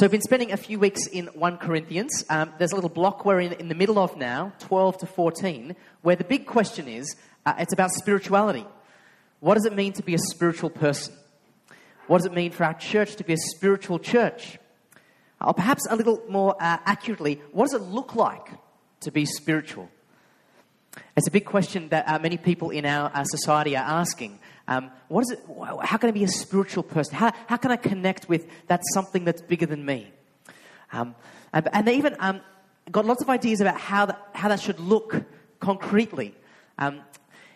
So I've been spending a few weeks in 1 Corinthians. Um, there's a little block we're in, in the middle of now, 12 to 14, where the big question is uh, it's about spirituality. What does it mean to be a spiritual person? What does it mean for our church to be a spiritual church? Or perhaps a little more uh, accurately, what does it look like to be spiritual? It's a big question that uh, many people in our, our society are asking. Um, what is it? How can I be a spiritual person? How, how can I connect with that something that's bigger than me? Um, and, they even um, got lots of ideas about how that, how that should look concretely. Um,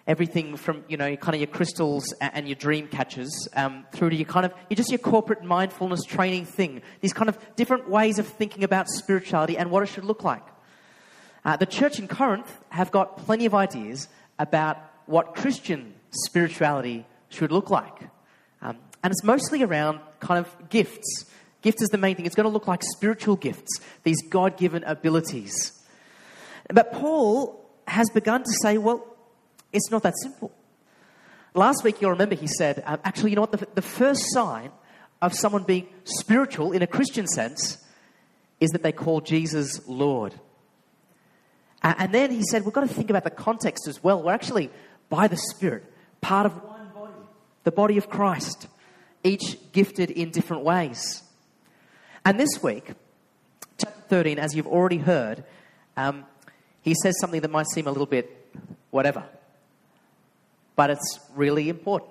everything from you know kind of your crystals and your dream catchers um, through to your kind of you're just your corporate mindfulness training thing. These kind of different ways of thinking about spirituality and what it should look like. Uh, the church in Corinth have got plenty of ideas about what Christian spirituality should look like. Um, and it's mostly around kind of gifts. Gift is the main thing. It's going to look like spiritual gifts, these God given abilities. But Paul has begun to say, well, it's not that simple. Last week, you'll remember he said, um, actually, you know what? The, the first sign of someone being spiritual in a Christian sense is that they call Jesus Lord. And then he said, we've got to think about the context as well. We're actually, by the Spirit, part of one body, the body of Christ, each gifted in different ways. And this week, chapter 13, as you've already heard, um, he says something that might seem a little bit whatever, but it's really important.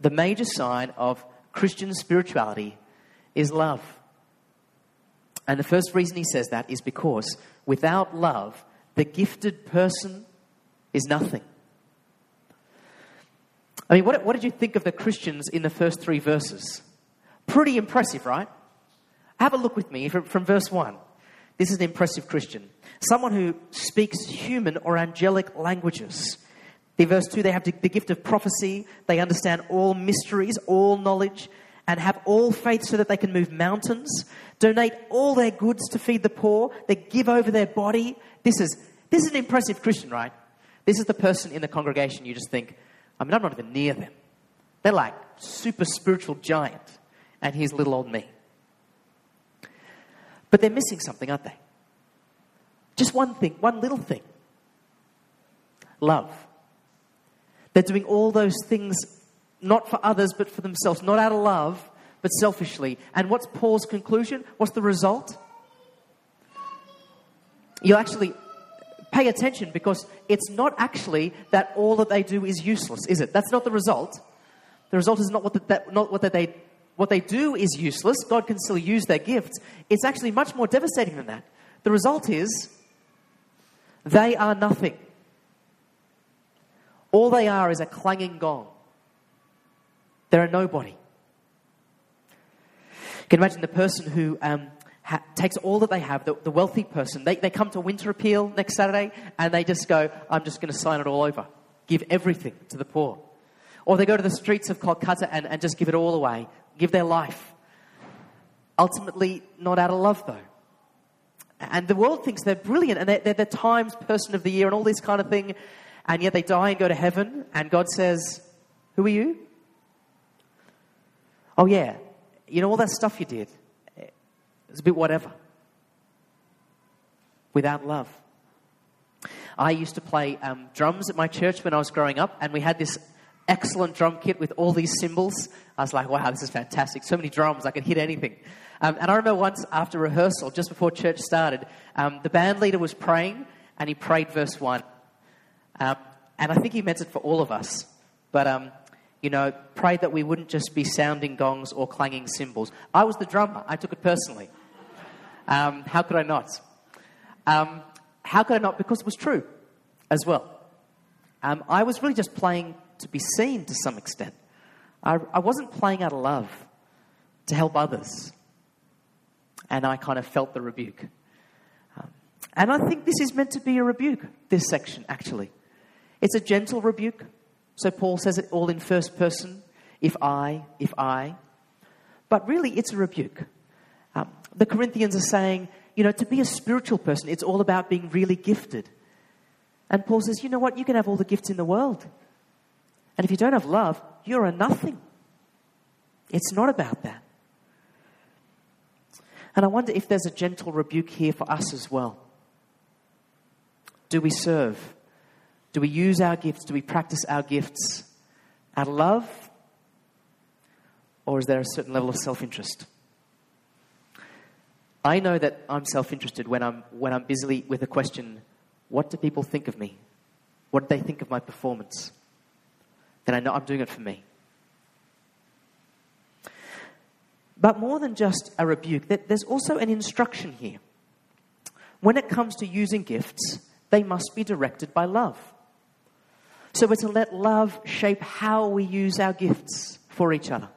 The major sign of Christian spirituality is love. And the first reason he says that is because without love, the gifted person is nothing. I mean, what, what did you think of the Christians in the first three verses? Pretty impressive, right? Have a look with me from, from verse 1. This is an impressive Christian. Someone who speaks human or angelic languages. In verse 2, they have the gift of prophecy. They understand all mysteries, all knowledge, and have all faith so that they can move mountains, donate all their goods to feed the poor, they give over their body. This is, this is an impressive Christian, right? This is the person in the congregation you just think, I mean, I'm not even near them. They're like super spiritual giant, and here's little old me. But they're missing something, aren't they? Just one thing, one little thing love. They're doing all those things not for others, but for themselves, not out of love, but selfishly. And what's Paul's conclusion? What's the result? You'll actually pay attention because it's not actually that all that they do is useless, is it? That's not the result. The result is not what, the, that, not what that they what they do is useless. God can still use their gifts. It's actually much more devastating than that. The result is they are nothing. All they are is a clanging gong. They're a nobody. You can imagine the person who um, ha- takes all that they have, the, the wealthy person, they, they come to Winter Appeal next Saturday and they just go, I'm just going to sign it all over, give everything to the poor. Or they go to the streets of Kolkata and, and just give it all away, give their life. Ultimately, not out of love, though. And the world thinks they're brilliant and they're, they're the Times Person of the Year and all this kind of thing. And yet they die and go to heaven, and God says, Who are you? Oh, yeah, you know all that stuff you did? It's a bit whatever. Without love. I used to play um, drums at my church when I was growing up, and we had this excellent drum kit with all these cymbals. I was like, wow, this is fantastic. So many drums, I could hit anything. Um, and I remember once after rehearsal, just before church started, um, the band leader was praying, and he prayed verse 1. Um, and I think he meant it for all of us. But um, you know, prayed that we wouldn't just be sounding gongs or clanging cymbals. I was the drummer, I took it personally. Um, how could I not? Um, how could I not? Because it was true as well. Um, I was really just playing to be seen to some extent. I, I wasn't playing out of love to help others. And I kind of felt the rebuke. Um, and I think this is meant to be a rebuke, this section, actually. It's a gentle rebuke. So Paul says it all in first person if I, if I. But really, it's a rebuke. Um, the Corinthians are saying, you know, to be a spiritual person, it's all about being really gifted. And Paul says, you know what? You can have all the gifts in the world. And if you don't have love, you're a nothing. It's not about that. And I wonder if there's a gentle rebuke here for us as well. Do we serve? Do we use our gifts? Do we practice our gifts out of love? Or is there a certain level of self interest? I know that I'm self interested when I'm, when I'm busy with the question what do people think of me? What do they think of my performance? Then I know I'm doing it for me. But more than just a rebuke, there's also an instruction here. When it comes to using gifts, they must be directed by love. So we're to let love shape how we use our gifts for each other.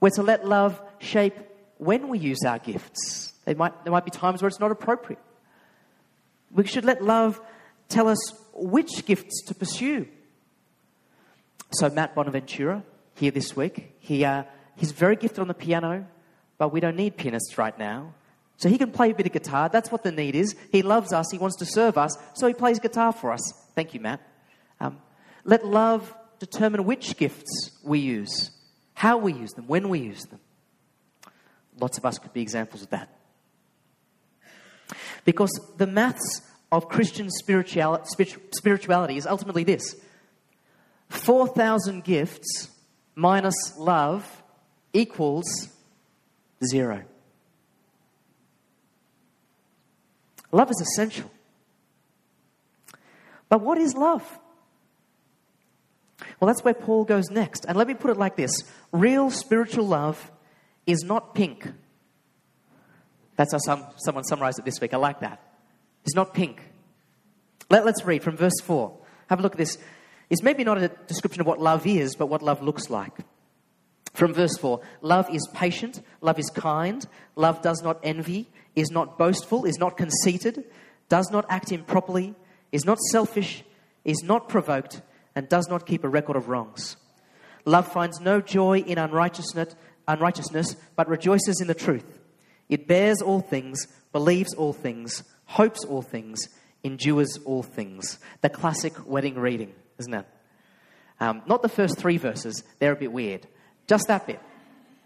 We're to let love shape when we use our gifts. There might, there might be times where it's not appropriate. We should let love tell us which gifts to pursue. So, Matt Bonaventura, here this week, he, uh, he's very gifted on the piano, but we don't need pianists right now. So he can play a bit of guitar. That's what the need is. He loves us. He wants to serve us. So he plays guitar for us. Thank you, Matt. Um, let love determine which gifts we use, how we use them, when we use them. Lots of us could be examples of that. Because the maths of Christian spirituality is ultimately this 4,000 gifts minus love equals zero. Love is essential. But what is love? Well, that's where Paul goes next. And let me put it like this real spiritual love is not pink. That's how some, someone summarized it this week. I like that. It's not pink. Let, let's read from verse 4. Have a look at this. It's maybe not a description of what love is, but what love looks like. From verse 4 Love is patient, love is kind, love does not envy, is not boastful, is not conceited, does not act improperly, is not selfish, is not provoked, and does not keep a record of wrongs. Love finds no joy in unrighteousness, unrighteousness, but rejoices in the truth. It bears all things, believes all things, hopes all things, endures all things. The classic wedding reading, isn't it? Um, not the first three verses, they're a bit weird. Just that bit.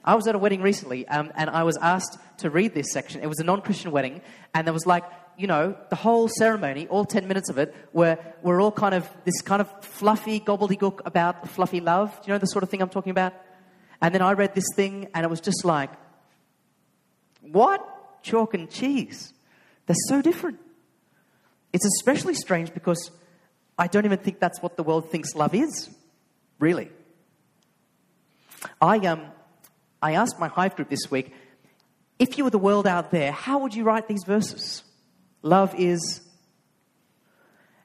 I was at a wedding recently um, and I was asked to read this section. It was a non Christian wedding, and there was like, you know, the whole ceremony, all 10 minutes of it, were, were all kind of this kind of fluffy gobbledygook about fluffy love. Do you know the sort of thing I'm talking about? And then I read this thing, and it was just like, what? Chalk and cheese. They're so different. It's especially strange because I don't even think that's what the world thinks love is, really. I, um, I asked my Hive group this week if you were the world out there, how would you write these verses? Love is.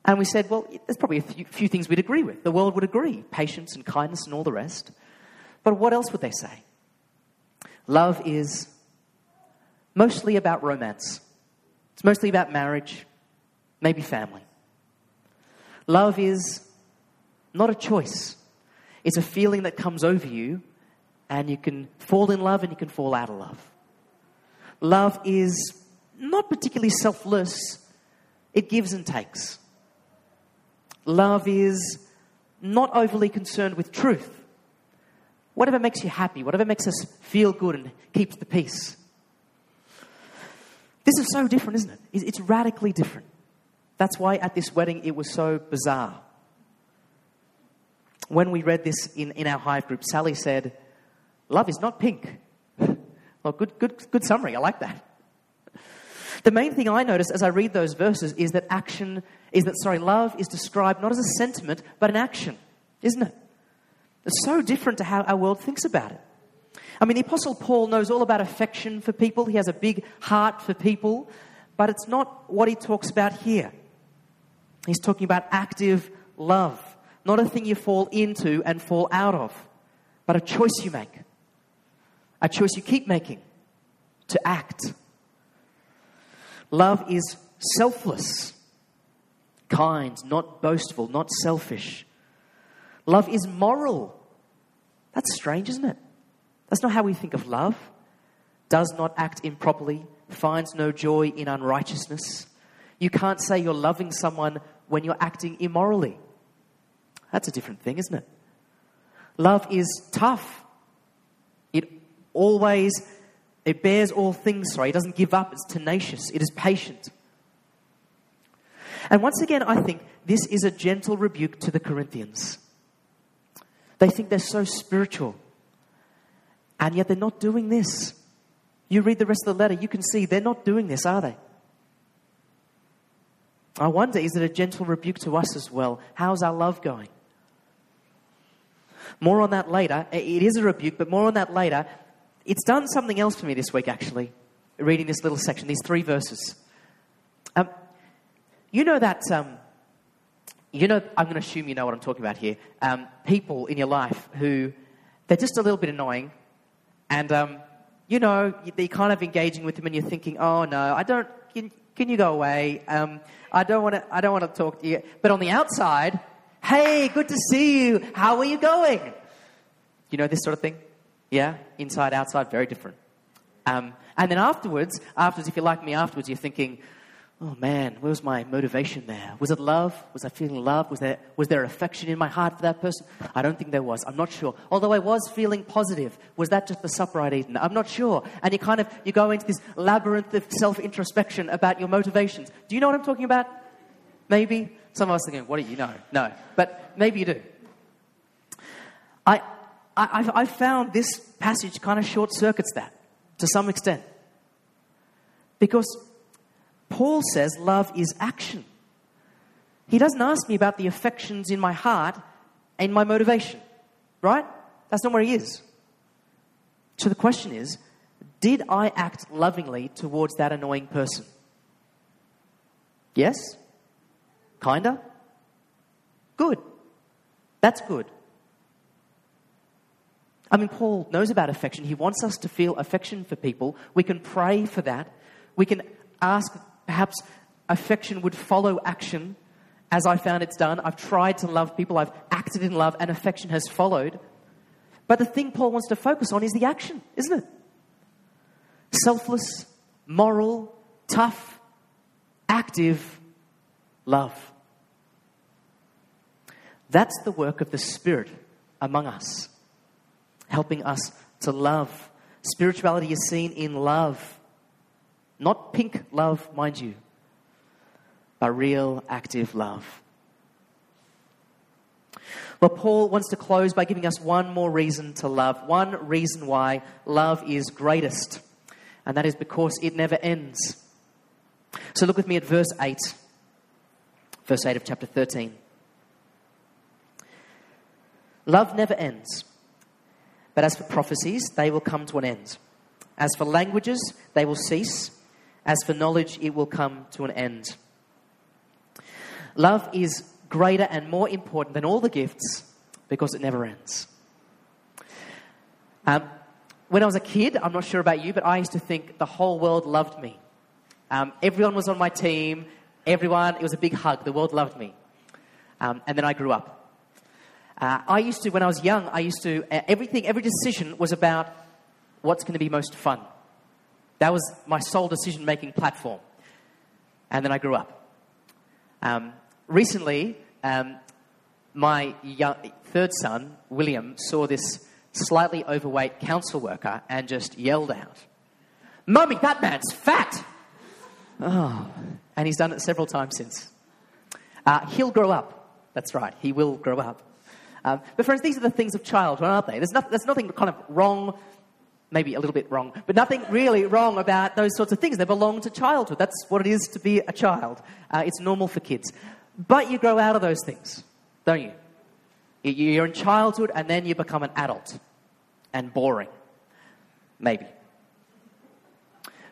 And we said, well, there's probably a few, few things we'd agree with. The world would agree patience and kindness and all the rest. But what else would they say? Love is mostly about romance, it's mostly about marriage, maybe family. Love is not a choice, it's a feeling that comes over you, and you can fall in love and you can fall out of love. Love is not particularly selfless, it gives and takes. Love is not overly concerned with truth. Whatever makes you happy, whatever makes us feel good and keeps the peace. This is so different, isn't it? It's radically different. That's why at this wedding it was so bizarre. When we read this in, in our hive group, Sally said, Love is not pink. well, good, good, good summary. I like that. The main thing I notice as I read those verses is that action is that, sorry, love is described not as a sentiment, but an action, isn't it? It's so different to how our world thinks about it. I mean, the Apostle Paul knows all about affection for people, he has a big heart for people, but it's not what he talks about here. He's talking about active love, not a thing you fall into and fall out of, but a choice you make, a choice you keep making to act. Love is selfless, kind, not boastful, not selfish. Love is moral. That's strange, isn't it? That's not how we think of love. Does not act improperly, finds no joy in unrighteousness. You can't say you're loving someone when you're acting immorally. That's a different thing, isn't it? Love is tough. It always It bears all things, sorry. It doesn't give up. It's tenacious. It is patient. And once again, I think this is a gentle rebuke to the Corinthians. They think they're so spiritual, and yet they're not doing this. You read the rest of the letter, you can see they're not doing this, are they? I wonder, is it a gentle rebuke to us as well? How's our love going? More on that later. It is a rebuke, but more on that later. It's done something else for me this week, actually, reading this little section, these three verses. Um, you know that, um, you know, I'm going to assume you know what I'm talking about here. Um, people in your life who, they're just a little bit annoying, and, um, you know, they're kind of engaging with them, and you're thinking, oh no, I don't, can, can you go away? Um, I don't want to, I don't want to talk to you. But on the outside, hey, good to see you. How are you going? You know this sort of thing? Yeah? Inside, outside, very different. Um, and then afterwards, afterwards, if you're like me afterwards, you're thinking, oh man, where was my motivation there? Was it love? Was I feeling love? Was there, was there affection in my heart for that person? I don't think there was. I'm not sure. Although I was feeling positive. Was that just the supper I'd eaten? I'm not sure. And you kind of, you go into this labyrinth of self-introspection about your motivations. Do you know what I'm talking about? Maybe? Some of us are thinking, what do you know? No. But maybe you do. I, I, I found this passage kind of short circuits that to some extent. Because Paul says love is action. He doesn't ask me about the affections in my heart and my motivation, right? That's not where he is. So the question is did I act lovingly towards that annoying person? Yes? Kinda? Good. That's good. I mean, Paul knows about affection. He wants us to feel affection for people. We can pray for that. We can ask Perhaps affection would follow action as I found it's done. I've tried to love people, I've acted in love, and affection has followed. But the thing Paul wants to focus on is the action, isn't it? Selfless, moral, tough, active love. That's the work of the Spirit among us, helping us to love. Spirituality is seen in love not pink love, mind you, but real active love. But Paul wants to close by giving us one more reason to love, one reason why love is greatest, and that is because it never ends. So look with me at verse 8, verse 8 of chapter 13. Love never ends, but as for prophecies, they will come to an end. As for languages, they will cease as for knowledge, it will come to an end. Love is greater and more important than all the gifts because it never ends. Um, when I was a kid, I'm not sure about you, but I used to think the whole world loved me. Um, everyone was on my team. Everyone, it was a big hug. The world loved me. Um, and then I grew up. Uh, I used to, when I was young, I used to, uh, everything, every decision was about what's going to be most fun. That was my sole decision making platform. And then I grew up. Um, recently, um, my young, third son, William, saw this slightly overweight council worker and just yelled out, Mummy, that man's fat! Oh, and he's done it several times since. Uh, he'll grow up. That's right, he will grow up. Um, but friends, these are the things of childhood, aren't they? There's, there's nothing kind of wrong maybe a little bit wrong, but nothing really wrong about those sorts of things. They belong to childhood. That's what it is to be a child. Uh, it's normal for kids. But you grow out of those things, don't you? You're in childhood and then you become an adult and boring. Maybe.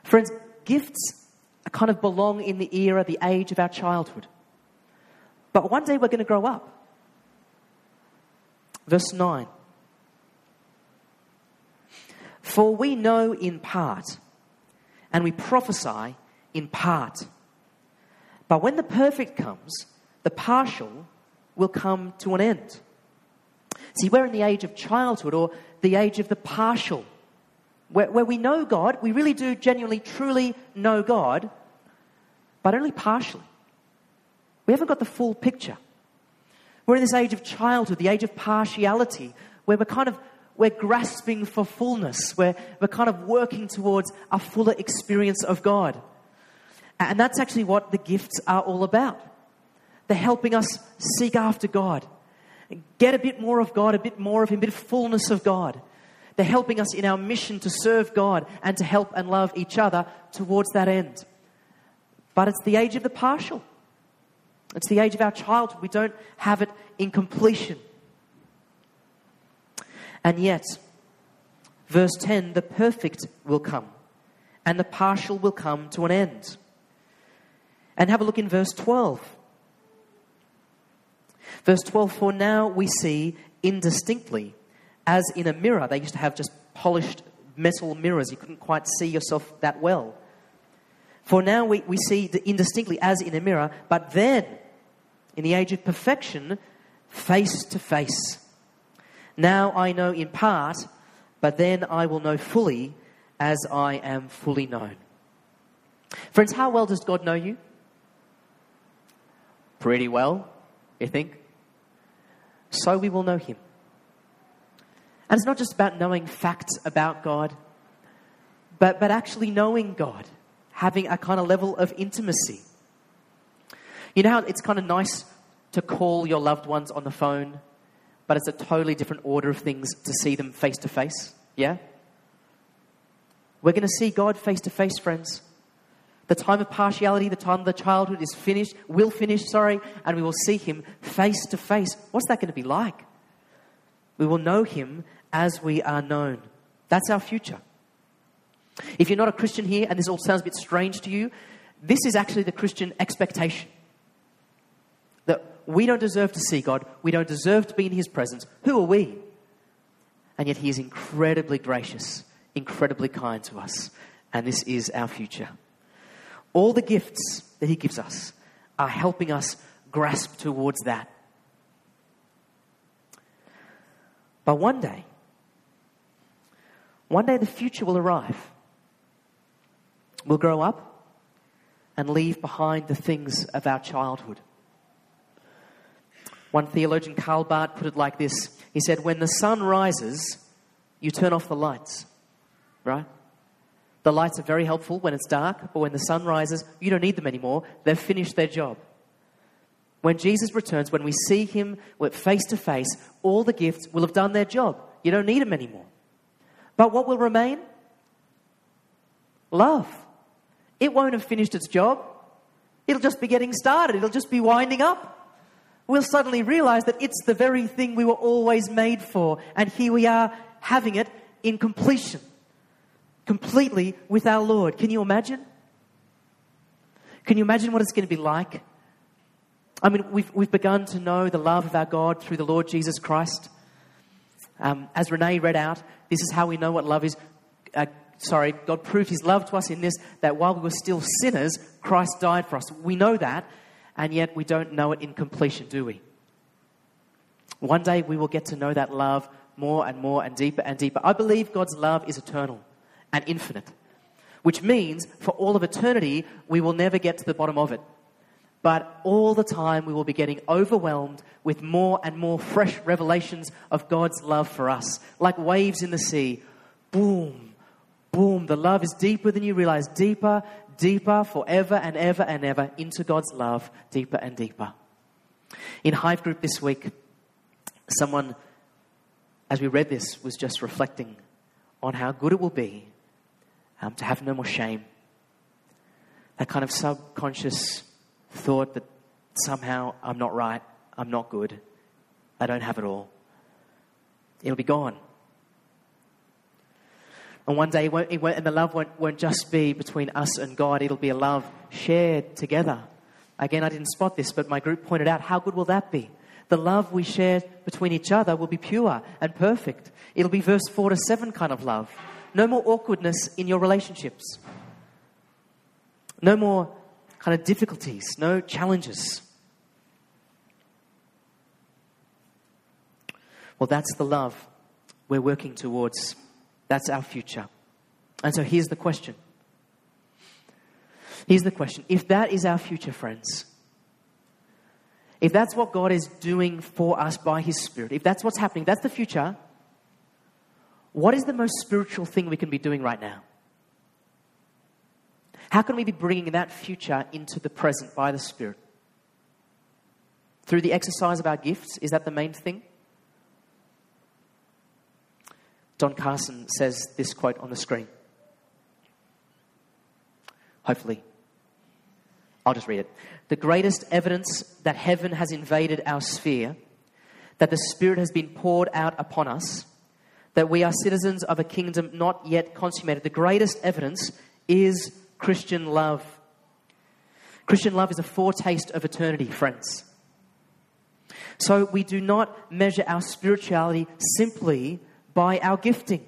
Friends, gifts kind of belong in the era, the age of our childhood. But one day we're going to grow up. Verse 9. For we know in part, and we prophesy in part. But when the perfect comes, the partial will come to an end. See, we're in the age of childhood or the age of the partial, where, where we know God, we really do genuinely, truly know God, but only partially. We haven't got the full picture. We're in this age of childhood, the age of partiality, where we're kind of we're grasping for fullness. We're, we're kind of working towards a fuller experience of God. And that's actually what the gifts are all about. They're helping us seek after God, get a bit more of God, a bit more of Him, a bit of fullness of God. They're helping us in our mission to serve God and to help and love each other towards that end. But it's the age of the partial. It's the age of our childhood. We don't have it in completion. And yet, verse 10 the perfect will come, and the partial will come to an end. And have a look in verse 12. Verse 12 For now we see indistinctly, as in a mirror. They used to have just polished metal mirrors. You couldn't quite see yourself that well. For now we, we see indistinctly as in a mirror, but then, in the age of perfection, face to face. Now I know in part, but then I will know fully as I am fully known. Friends, how well does God know you? Pretty well, you think? So we will know Him. And it's not just about knowing facts about God, but, but actually knowing God, having a kind of level of intimacy. You know how it's kind of nice to call your loved ones on the phone, but it's a totally different order of things to see them face to face? Yeah? We're going to see God face to face, friends. The time of partiality, the time of the childhood is finished, will finish, sorry, and we will see him face to face. What's that going to be like? We will know him as we are known. That's our future. If you're not a Christian here and this all sounds a bit strange to you, this is actually the Christian expectation. We don't deserve to see God, we don't deserve to be in his presence. Who are we? And yet he is incredibly gracious, incredibly kind to us, and this is our future. All the gifts that He gives us are helping us grasp towards that. But one day, one day the future will arrive. We'll grow up and leave behind the things of our childhood. One theologian, Karl Barth, put it like this He said, When the sun rises, you turn off the lights, right? The lights are very helpful when it's dark, but when the sun rises, you don't need them anymore. They've finished their job. When Jesus returns, when we see him face to face, all the gifts will have done their job. You don't need them anymore. But what will remain? Love. It won't have finished its job. It'll just be getting started. It'll just be winding up. We'll suddenly realize that it's the very thing we were always made for, and here we are having it in completion completely with our Lord. Can you imagine? Can you imagine what it's going to be like? I mean, we've, we've begun to know the love of our God through the Lord Jesus Christ. Um, as Renee read out, this is how we know what love is. Uh, sorry, God proved his love to us in this that while we were still sinners, Christ died for us. We know that, and yet we don't know it in completion, do we? One day we will get to know that love more and more and deeper and deeper. I believe God's love is eternal and infinite, which means for all of eternity, we will never get to the bottom of it. But all the time, we will be getting overwhelmed with more and more fresh revelations of God's love for us, like waves in the sea. Boom, boom. The love is deeper than you realize, deeper, deeper, forever and ever and ever into God's love, deeper and deeper. In Hive Group this week, someone, as we read this, was just reflecting on how good it will be um, to have no more shame. That kind of subconscious thought that somehow I'm not right, I'm not good, I don't have it all. It'll be gone. And one day, it won't, it won't, and the love won't, won't just be between us and God, it'll be a love shared together. Again, I didn't spot this, but my group pointed out how good will that be? The love we share between each other will be pure and perfect. It'll be verse 4 to 7 kind of love. No more awkwardness in your relationships. No more kind of difficulties, no challenges. Well, that's the love we're working towards. That's our future. And so here's the question. Here's the question. If that is our future, friends, if that's what God is doing for us by His Spirit, if that's what's happening, that's the future, what is the most spiritual thing we can be doing right now? How can we be bringing that future into the present by the Spirit? Through the exercise of our gifts, is that the main thing? Don Carson says this quote on the screen. Hopefully. I'll just read it. The greatest evidence that heaven has invaded our sphere, that the Spirit has been poured out upon us, that we are citizens of a kingdom not yet consummated, the greatest evidence is Christian love. Christian love is a foretaste of eternity, friends. So we do not measure our spirituality simply by our gifting.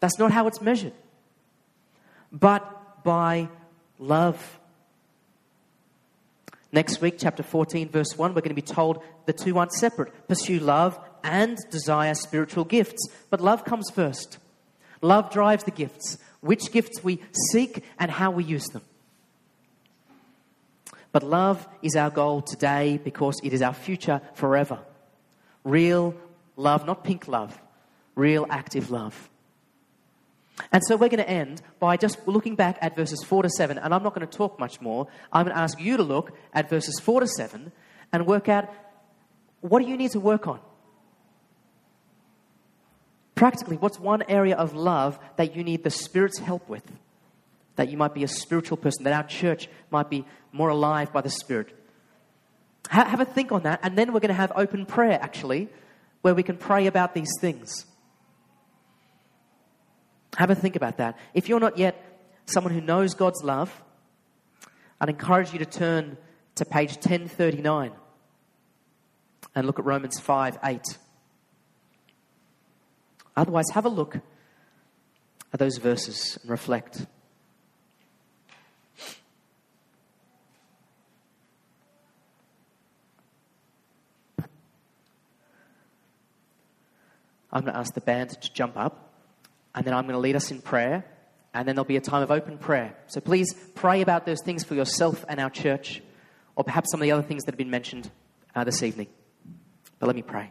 That's not how it's measured. But by love. Next week, chapter 14, verse 1, we're going to be told the two aren't separate. Pursue love and desire spiritual gifts. But love comes first. Love drives the gifts, which gifts we seek and how we use them. But love is our goal today because it is our future forever. Real love, not pink love, real active love. And so we're going to end by just looking back at verses 4 to 7, and I'm not going to talk much more. I'm going to ask you to look at verses 4 to 7 and work out what do you need to work on? Practically, what's one area of love that you need the Spirit's help with? that you might be a spiritual person, that our church might be more alive by the Spirit. Have a think on that, and then we're going to have open prayer actually, where we can pray about these things. Have a think about that. If you're not yet someone who knows God's love, I'd encourage you to turn to page 1039 and look at Romans 5 8. Otherwise, have a look at those verses and reflect. I'm going to ask the band to jump up, and then I'm going to lead us in prayer, and then there'll be a time of open prayer. So please pray about those things for yourself and our church, or perhaps some of the other things that have been mentioned uh, this evening. But let me pray.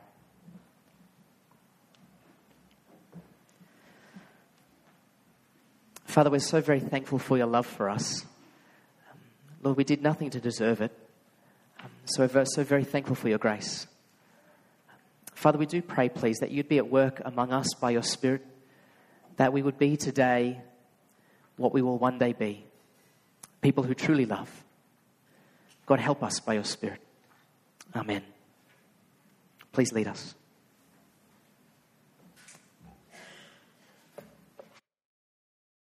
Father, we're so very thankful for your love for us. Lord, we did nothing to deserve it. So we're so very thankful for your grace. Father, we do pray, please, that you'd be at work among us by your Spirit, that we would be today what we will one day be people who truly love. God, help us by your Spirit. Amen. Please lead us.